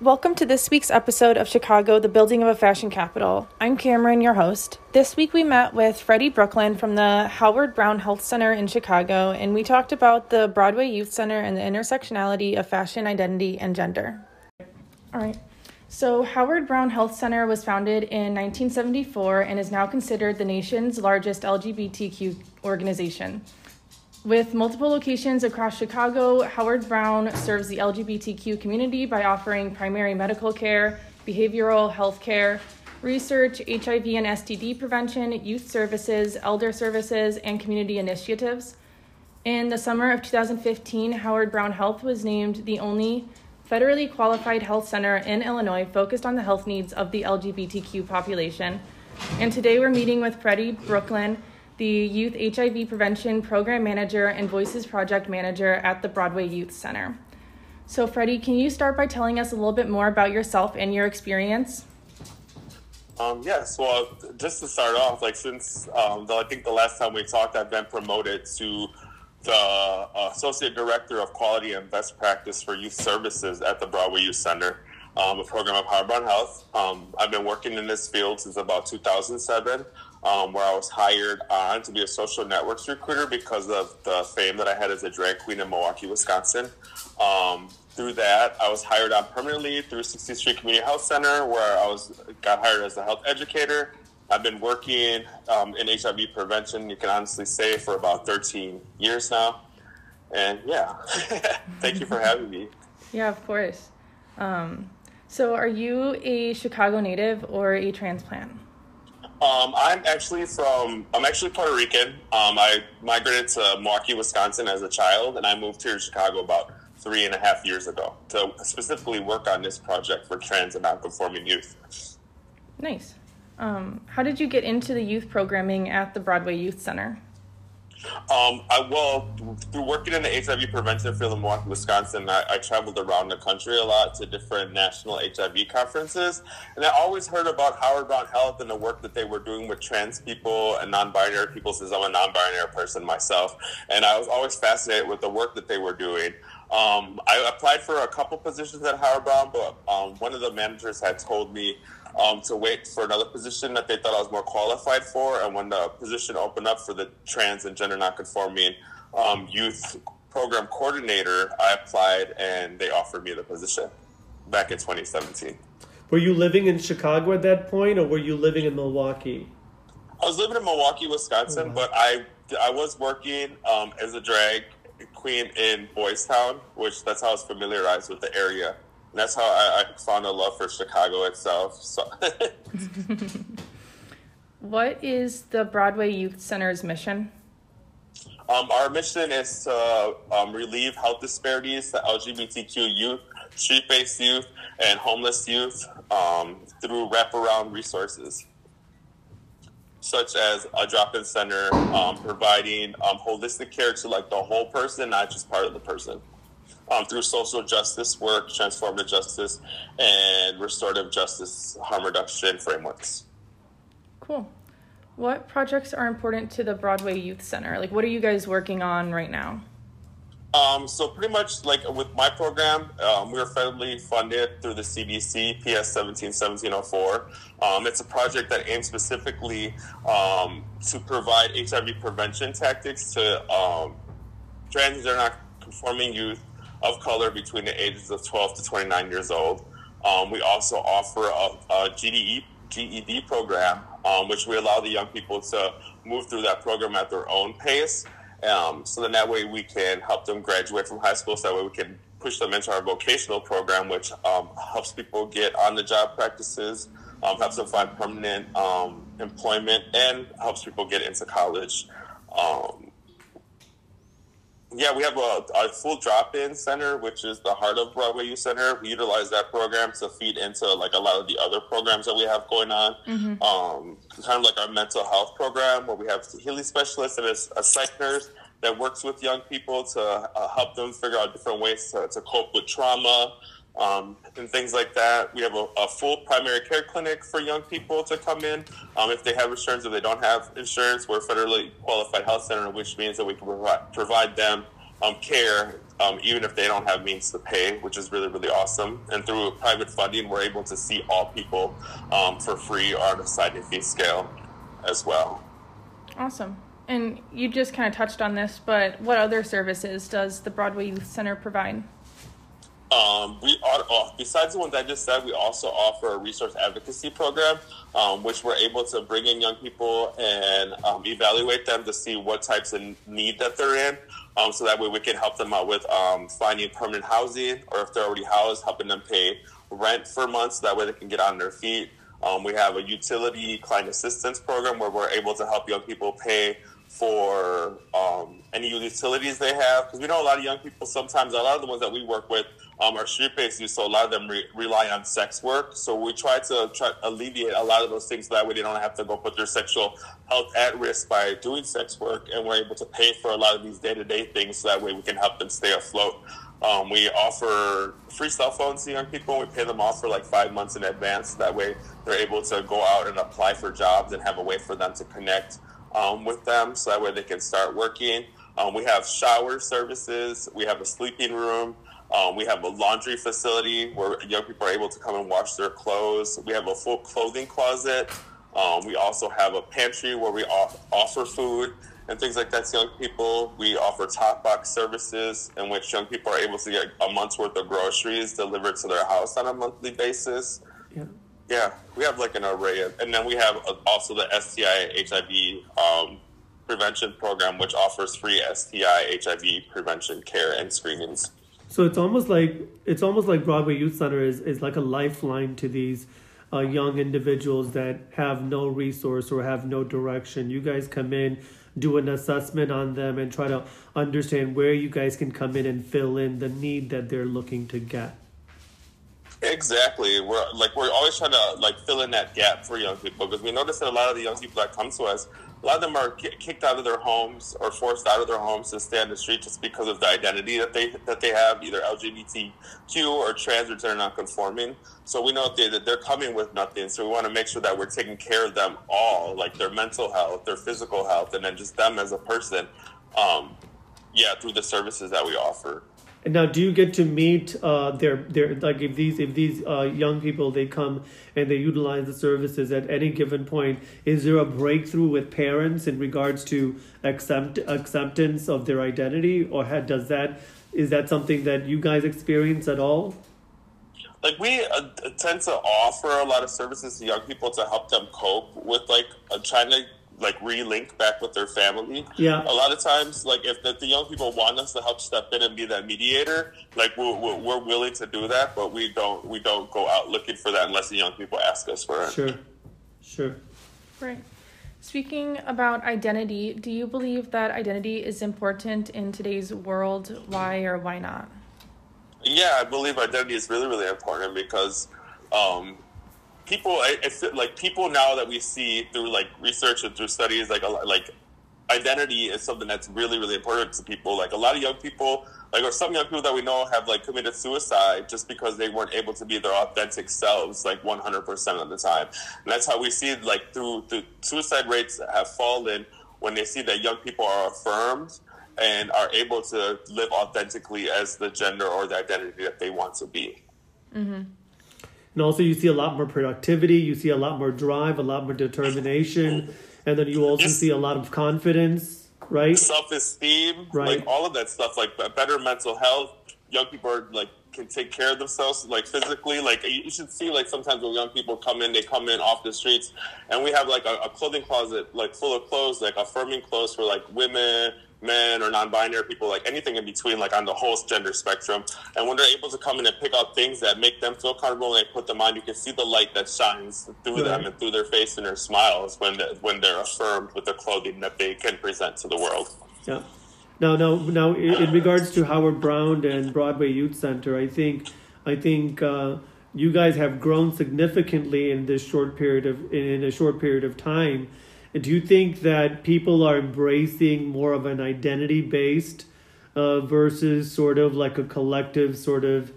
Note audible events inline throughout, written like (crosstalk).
Welcome to this week's episode of Chicago, the Building of a Fashion Capital. I'm Cameron, your host. This week we met with Freddie Brooklyn from the Howard Brown Health Center in Chicago, and we talked about the Broadway Youth Center and the intersectionality of fashion, identity, and gender. All right. So, Howard Brown Health Center was founded in 1974 and is now considered the nation's largest LGBTQ organization. With multiple locations across Chicago, Howard Brown serves the LGBTQ community by offering primary medical care, behavioral health care, research, HIV and STD prevention, youth services, elder services, and community initiatives. In the summer of 2015, Howard Brown Health was named the only federally qualified health center in Illinois focused on the health needs of the LGBTQ population. And today we're meeting with Freddie Brooklyn the Youth HIV Prevention Program Manager and Voices Project Manager at the Broadway Youth Center. So, Freddie, can you start by telling us a little bit more about yourself and your experience? Um, yes, well, just to start off, like since um, the, I think the last time we talked, I've been promoted to the uh, Associate Director of Quality and Best Practice for Youth Services at the Broadway Youth Center, um, a program of Howard Brown Health. Um, I've been working in this field since about 2007 um, where I was hired on to be a social networks recruiter because of the fame that I had as a drag queen in Milwaukee, Wisconsin. Um, through that, I was hired on permanently through 16th Street Community Health Center, where I was got hired as a health educator. I've been working um, in HIV prevention, you can honestly say, for about 13 years now. And yeah, (laughs) thank you for having me. Yeah, of course. Um, so, are you a Chicago native or a transplant? Um, I'm actually from. I'm actually Puerto Rican. Um, I migrated to Milwaukee, Wisconsin, as a child, and I moved here to Chicago about three and a half years ago to specifically work on this project for trans and nonconforming youth. Nice. Um, how did you get into the youth programming at the Broadway Youth Center? Um, I well through working in the HIV prevention field in Milwaukee, Wisconsin, I, I, traveled around the country a lot to different national HIV conferences, and I always heard about Howard Brown Health and the work that they were doing with trans people and non-binary people. Since I'm a non-binary person myself, and I was always fascinated with the work that they were doing. Um, I applied for a couple positions at Howard Brown, but um, one of the managers had told me um, to wait for another position that they thought I was more qualified for. And when the position opened up for the trans and gender nonconforming um, youth program coordinator, I applied and they offered me the position back in 2017. Were you living in Chicago at that point, or were you living in Milwaukee? I was living in Milwaukee, Wisconsin, oh, but I I was working um, as a drag queen in Boys Town, which that's how I was familiarized with the area that's how I, I, found a love for Chicago itself. So. (laughs) what is the Broadway Youth Center's mission? Um, our mission is to um, relieve health disparities to LGBTQ youth, street-based youth, and homeless youth um, through wraparound resources, such as a drop-in center, um, providing um, holistic care to like the whole person, not just part of the person um, through social justice work, transformative justice, and restorative justice harm reduction frameworks. Cool. What projects are important to the Broadway Youth Center? Like, what are you guys working on right now? Um, so pretty much like with my program, um, we're federally funded through the CDC PS 171704. Um, it's a project that aims specifically um, to provide HIV prevention tactics to um, transgender non-conforming youth of color between the ages of 12 to 29 years old. Um, we also offer a, a GDE, GED program, um, which we allow the young people to move through that program at their own pace. Um, so then that way we can help them graduate from high school. So that way we can push them into our vocational program, which um, helps people get on the job practices, um, helps them find permanent um, employment, and helps people get into college. Um, yeah, we have a, a full drop-in center, which is the heart of Broadway Youth Center. We utilize that program to feed into like a lot of the other programs that we have going on. Mm-hmm. Um, kind of like our mental health program, where we have healing specialist and a, a psych nurse that works with young people to uh, help them figure out different ways to, to cope with trauma, um, and things like that. We have a, a, full primary care clinic for young people to come in um, if they have insurance. If they don't have insurance, we're a federally qualified health center, which means that we can provide, provide them um, care, um, even if they don't have means to pay, which is really, really awesome. And through private funding, we're able to see all people um, for free on a sliding fee scale as well. Awesome. And you just kind of touched on this, but what other services does the Broadway Youth Center provide? Um, we are, besides the ones I just said, we also offer a resource advocacy program, um, which we're able to bring in young people and um, evaluate them to see what types of need that they're in. Um, so that way we can help them out with um, finding permanent housing, or if they're already housed, helping them pay rent for months. So that way they can get on their feet. Um, we have a utility client assistance program where we're able to help young people pay for any utilities they have because we know a lot of young people sometimes a lot of the ones that we work with um, are street based youth, so a lot of them re- rely on sex work. So we try to try alleviate a lot of those things so that way they don't have to go put their sexual health at risk by doing sex work, and we're able to pay for a lot of these day to day things so that way we can help them stay afloat. Um, we offer free cell phones to young people. We pay them off for like five months in advance. That way they're able to go out and apply for jobs and have a way for them to connect um, with them so that way they can start working. Um, we have shower services. We have a sleeping room. Um, we have a laundry facility where young people are able to come and wash their clothes. We have a full clothing closet. Um, we also have a pantry where we off- offer food and things like that to young people. We offer top box services in which young people are able to get a month's worth of groceries delivered to their house on a monthly basis. Yeah. Yeah, we have like an array of, and then we have also the STI HIV um, prevention program, which offers free STI HIV prevention care and screenings. So it's almost like it's almost like Broadway Youth Center is, is like a lifeline to these uh, young individuals that have no resource or have no direction. You guys come in, do an assessment on them, and try to understand where you guys can come in and fill in the need that they're looking to get. Exactly. We're like we're always trying to like fill in that gap for young people because we notice that a lot of the young people that come to us a lot of them are kicked out of their homes or forced out of their homes to stay on the street just because of the identity that they that they have, either LGBTQ or trans or gender nonconforming. So we know that they're coming with nothing. So we want to make sure that we're taking care of them all, like their mental health, their physical health, and then just them as a person. Um, yeah, through the services that we offer. And now, do you get to meet uh, their their like if these if these uh, young people they come and they utilize the services at any given point? Is there a breakthrough with parents in regards to accept acceptance of their identity, or had, does that is that something that you guys experience at all? Like we uh, tend to offer a lot of services to young people to help them cope with like uh, trying to like relink back with their family. Yeah. A lot of times, like if the, the young people want us to help step in and be that mediator, like we're, we're, we're, willing to do that, but we don't we don't go out looking for that unless the young people ask us for it. Sure. Sure. Right. Speaking about identity, do you believe that identity is important in today's world? Why or why not? Yeah, I believe identity is really, really important because um, people, I, I like people now that we see through like research and through studies, like like identity is something that's really, really important to people. Like a lot of young people, like or some young people that we know have like committed suicide just because they weren't able to be their authentic selves like 100% of the time. And that's how we see like through the suicide rates have fallen when they see that young people are affirmed and are able to live authentically as the gender or the identity that they want to be. Mm-hmm. And also, you see a lot more productivity, you see a lot more drive, a lot more determination, and then you also see a lot of confidence, right? Self esteem, right? Like all of that stuff, like better mental health. Young people are like can take care of themselves like physically like you should see like sometimes when young people come in they come in off the streets and we have like a, a clothing closet like full of clothes like affirming clothes for like women men or non-binary people, like anything in between, like on the whole gender spectrum. And when they're able to come in and pick out things that make them feel comfortable and they put them on, you can see the light that shines through right. them and through their face and their smiles when they're, when they're affirmed with the clothing that they can present to the world. Yeah. Now, now, now, in regards to Howard Brown and Broadway Youth Center, I think, I think. Uh, you guys have grown significantly in this short period of in a short period of time do you think that people are embracing more of an identity based uh, versus sort of like a collective sort of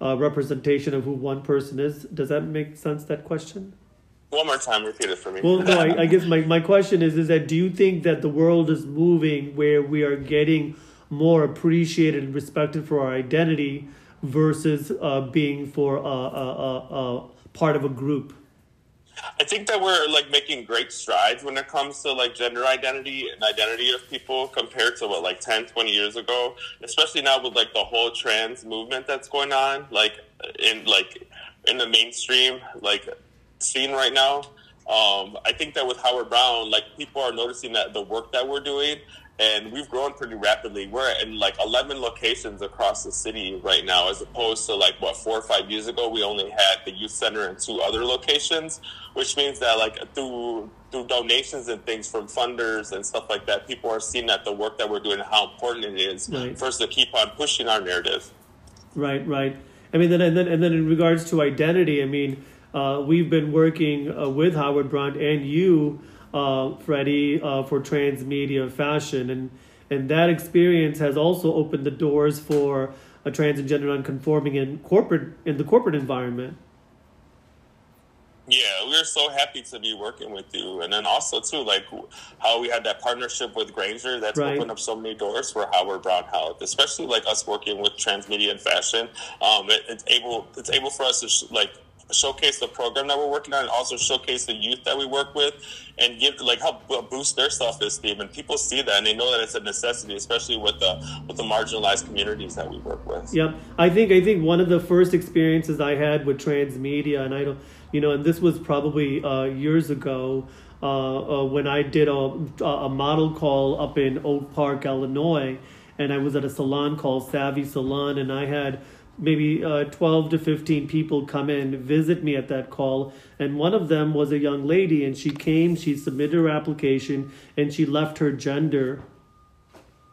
uh, representation of who one person is? Does that make sense, that question? One more time, repeat it for me. Well, no, I, I guess my, my question is is that do you think that the world is moving where we are getting more appreciated and respected for our identity versus uh, being for a, a, a, a part of a group? I think that we're like making great strides when it comes to like gender identity and identity of people compared to what like 10, 20 years ago, especially now with like the whole trans movement that's going on, like in like in the mainstream like scene right now. Um, I think that with Howard Brown, like people are noticing that the work that we're doing and we've grown pretty rapidly. We're in like 11 locations across the city right now, as opposed to like what four or five years ago, we only had the youth center and two other locations, which means that like through through donations and things from funders and stuff like that, people are seeing that the work that we're doing, how important it is right. for us to keep on pushing our narrative. Right, right. I mean, then and then and then in regards to identity, I mean, uh, we've been working uh, with Howard Brown and you uh, Freddie uh, for transmedia fashion, and and that experience has also opened the doors for a trans and gender nonconforming in corporate in the corporate environment. Yeah, we're so happy to be working with you, and then also too, like how we had that partnership with Granger that's right. opened up so many doors for Howard Brown Health, especially like us working with transmedia and fashion. Um, it, it's able it's able for us to sh- like showcase the program that we're working on and also showcase the youth that we work with and give like help boost their self-esteem. And people see that and they know that it's a necessity especially with the with the marginalized communities that we work with. Yep. I think i think one of the first experiences i had with transmedia and i don't you know and this was probably uh, years ago uh, uh, when i did a, a model call up in oak park illinois and i was at a salon called savvy salon and i had maybe uh, 12 to 15 people come in visit me at that call and one of them was a young lady and she came she submitted her application and she left her gender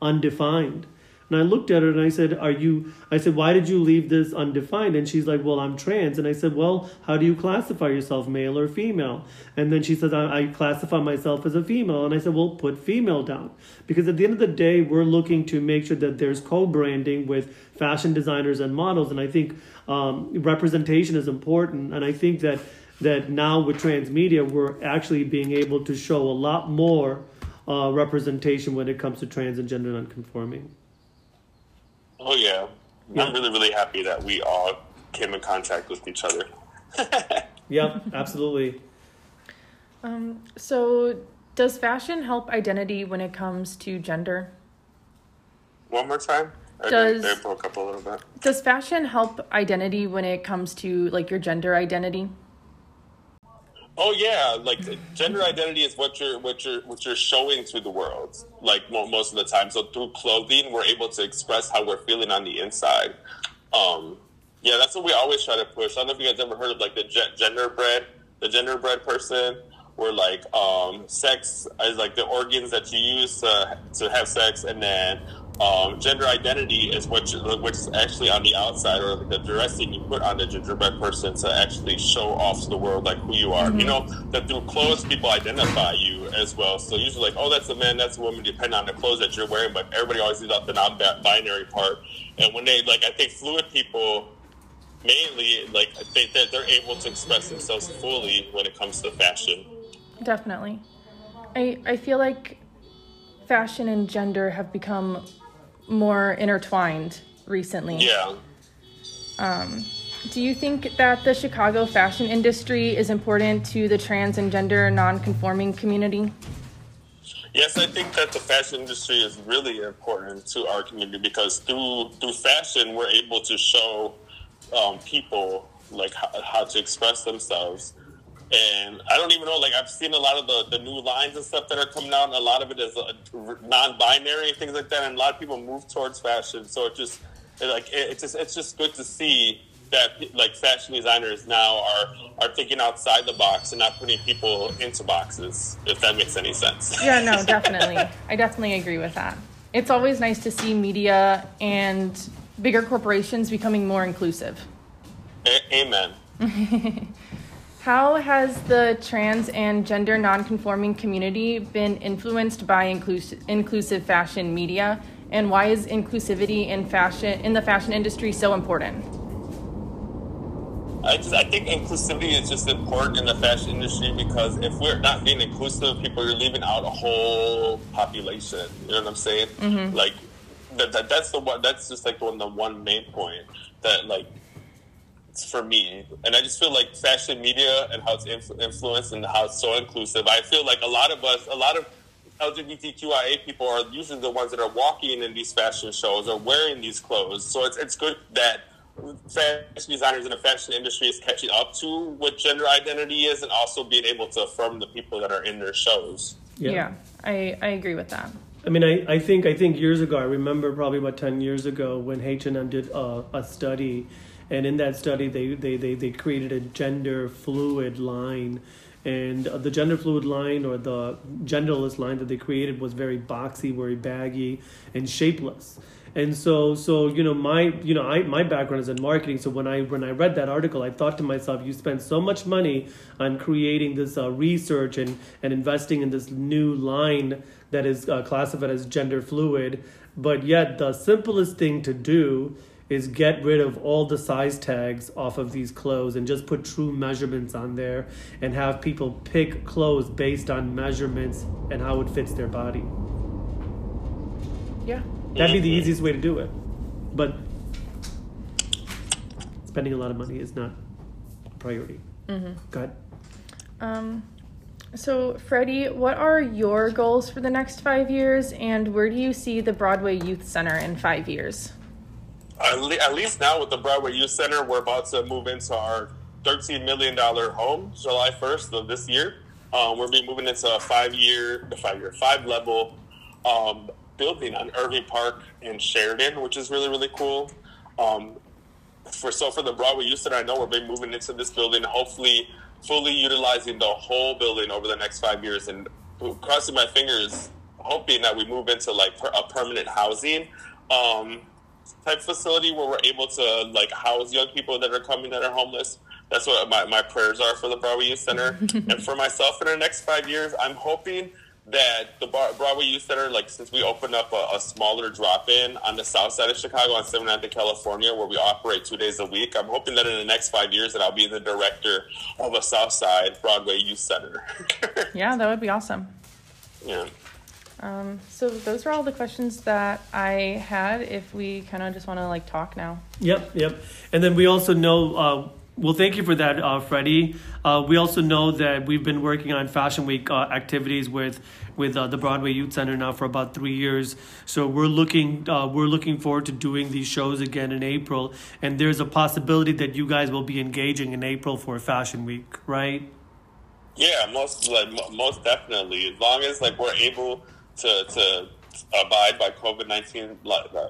undefined and I looked at her and I said, Are you, I said, why did you leave this undefined? And she's like, Well, I'm trans. And I said, Well, how do you classify yourself, male or female? And then she says, I, I classify myself as a female. And I said, Well, put female down. Because at the end of the day, we're looking to make sure that there's co branding with fashion designers and models. And I think um, representation is important. And I think that, that now with transmedia, we're actually being able to show a lot more uh, representation when it comes to trans and gender nonconforming. Oh yeah. yeah. I'm really really happy that we all came in contact with each other. (laughs) yep, absolutely. Um, so, does fashion help identity when it comes to gender? One more time. Does they broke up a little bit? Does fashion help identity when it comes to like your gender identity? Oh yeah, like gender identity is what you're what you're what you're showing to the world. Like most of the time, so through clothing, we're able to express how we're feeling on the inside. Um, yeah, that's what we always try to push. I don't know if you guys ever heard of like the Genderbread, the Genderbread person, where like um, sex is like the organs that you use to to have sex, and then um, gender identity is what you, what's actually on the outside or the dressing you put on the gingerbread person to actually show off to the world like who you are. Mm-hmm. You know that through clothes people identify you as well. So usually like oh that's a man, that's a woman, depending on the clothes that you're wearing. But everybody always leaves out the non-binary part. And when they like I think fluid people mainly like they they're able to express themselves fully when it comes to fashion. Definitely, I I feel like fashion and gender have become more intertwined recently. Yeah. Um, do you think that the Chicago fashion industry is important to the trans and gender non-conforming community? Yes, I think that the fashion industry is really important to our community because through through fashion we're able to show um, people like how, how to express themselves and I don't even know. Like I've seen a lot of the, the new lines and stuff that are coming out, and a lot of it is uh, non-binary and things like that. And a lot of people move towards fashion, so it just it, like it, it's just it's just good to see that like fashion designers now are are thinking outside the box and not putting people into boxes. If that makes any sense. Yeah, no, definitely. I definitely agree with that. It's always nice to see media and bigger corporations becoming more inclusive. A- amen. (laughs) How has the trans and gender nonconforming community been influenced by inclusive, inclusive fashion media, and why is inclusivity in fashion in the fashion industry so important? I just I think inclusivity is just important in the fashion industry because if we're not being inclusive, people are leaving out a whole population. You know what I'm saying? Mm-hmm. Like that, that that's the one. That's just like one the one main point that like for me, and I just feel like fashion media and how it's influ- influenced and how it's so inclusive. I feel like a lot of us, a lot of LGBTQIA people are usually the ones that are walking in these fashion shows or wearing these clothes. So it's it's good that fashion designers in the fashion industry is catching up to what gender identity is and also being able to affirm the people that are in their shows. Yeah, yeah I, I agree with that. I mean, I, I think I think years ago, I remember probably about ten years ago when H and M did a, a study, and in that study they, they, they, they created a gender fluid line, and the gender fluid line or the genderless line that they created was very boxy, very baggy, and shapeless. And so so you know my you know I my background is in marketing. So when I when I read that article I thought to myself you spend so much money on creating this uh, research and and investing in this new line that is uh, classified as gender fluid. But yet the simplest thing to do is get rid of all the size tags off of these clothes and just put true measurements on there and have people pick clothes based on measurements and how it fits their body. Yeah. That'd be the easiest way to do it. But spending a lot of money is not a priority. Mm-hmm. Go ahead. Um, so, Freddie, what are your goals for the next five years, and where do you see the Broadway Youth Center in five years? At least now with the Broadway Youth Center, we're about to move into our $13 million home July 1st of this year. Um, we're be moving into a five year, five year, five level um, building on Irving Park in Sheridan, which is really really cool. Um, for so for the Broadway Youth Center, I know we'll be moving into this building, hopefully fully utilizing the whole building over the next five years, and crossing my fingers, hoping that we move into like a permanent housing. Um, type facility where we're able to like house young people that are coming that are homeless. That's what my, my prayers are for the Broadway Youth Center. (laughs) and for myself in the next five years, I'm hoping that the Broadway Youth Center, like since we opened up a, a smaller drop-in on the south side of Chicago on 79th and California, where we operate two days a week, I'm hoping that in the next five years that I'll be the director of a South Side Broadway Youth Center. (laughs) yeah, that would be awesome. Yeah. Um, so those are all the questions that I had. If we kind of just want to like talk now. Yep, yep. And then we also know uh, well, thank you for that, uh, Freddie. Uh, we also know that we've been working on Fashion Week uh, activities with with uh, the Broadway Youth Center now for about three years. So we're looking uh, we're looking forward to doing these shows again in April, and there's a possibility that you guys will be engaging in April for Fashion Week, right? Yeah, most like most definitely. As long as like we're able to to abide by COVID nineteen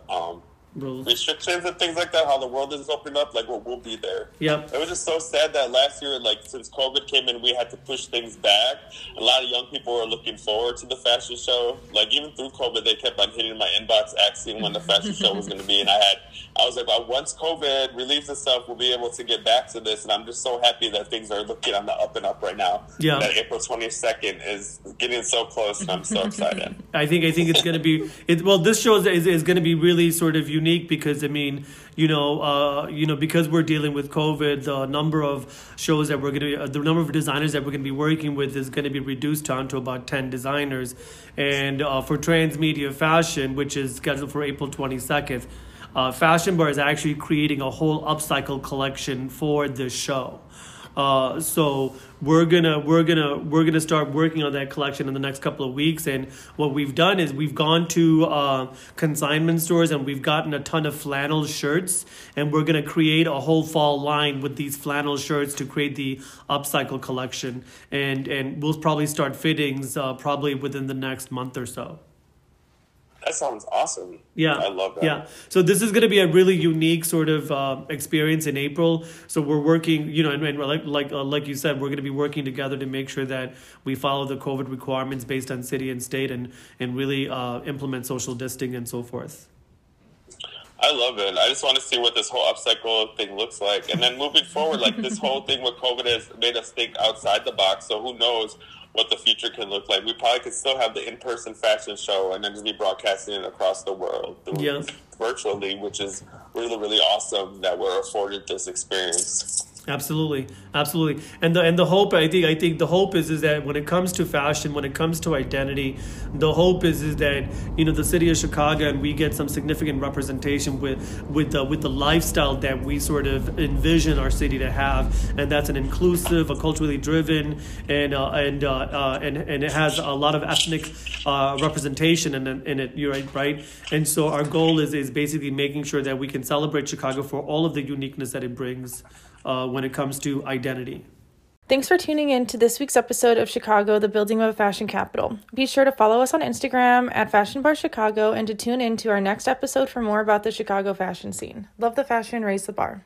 um, rules. restrictions and things like that, how the world is opening up, like we'll, we'll be there. Yep. It was just so sad that last year, like since COVID came in, we had to push things back. A lot of young people were looking forward to the fashion show. Like even through COVID, they kept on hitting my inbox asking when the fashion show was going to be, and I had, I was like, well, once COVID relieves itself, we'll be able to get back to this, and I'm just so happy that things are looking on the up and up right now. Yeah. That April 22nd is getting so close, and I'm so (laughs) excited. I think I think it's going to be it. Well, this show is, is, is going to be really sort of unique because I mean, you know, uh, you know, because we're dealing with COVID, the number of shows that we're going to, uh, the number of designers that we're going to be working with is going to be reduced down to about ten designers, and uh, for Transmedia Fashion, which is scheduled for April twenty second. Uh, Fashion Bar is actually creating a whole upcycle collection for this show. Uh, so we're gonna we're gonna we're gonna start working on that collection in the next couple of weeks. And what we've done is we've gone to uh, consignment stores and we've gotten a ton of flannel shirts, and we're gonna create a whole fall line with these flannel shirts to create the upcycle collection. And and we'll probably start fittings uh, probably within the next month or so. That sounds awesome. Yeah, I love that. Yeah, so this is going to be a really unique sort of uh, experience in April. So we're working, you know, and, and like like uh, like you said, we're going to be working together to make sure that we follow the COVID requirements based on city and state, and and really uh, implement social distancing and so forth. I love it. I just want to see what this whole upcycle thing looks like. And then moving forward, like this whole thing with COVID has made us think outside the box. So who knows what the future can look like. We probably could still have the in-person fashion show and then just be broadcasting it across the world yeah. virtually, which is really, really awesome that we're afforded this experience. Absolutely, absolutely, and the and the hope I think I think the hope is is that when it comes to fashion, when it comes to identity, the hope is is that you know the city of Chicago and we get some significant representation with with the with the lifestyle that we sort of envision our city to have, and that's an inclusive, a culturally driven, and uh, and uh, uh, and and it has a lot of ethnic uh, representation in, in it. You're right, right, and so our goal is is basically making sure that we can celebrate Chicago for all of the uniqueness that it brings uh, when it comes to identity. Thanks for tuning in to this week's episode of Chicago, the building of a fashion capital. Be sure to follow us on Instagram at Fashion Bar Chicago and to tune in to our next episode for more about the Chicago fashion scene. Love the fashion, raise the bar.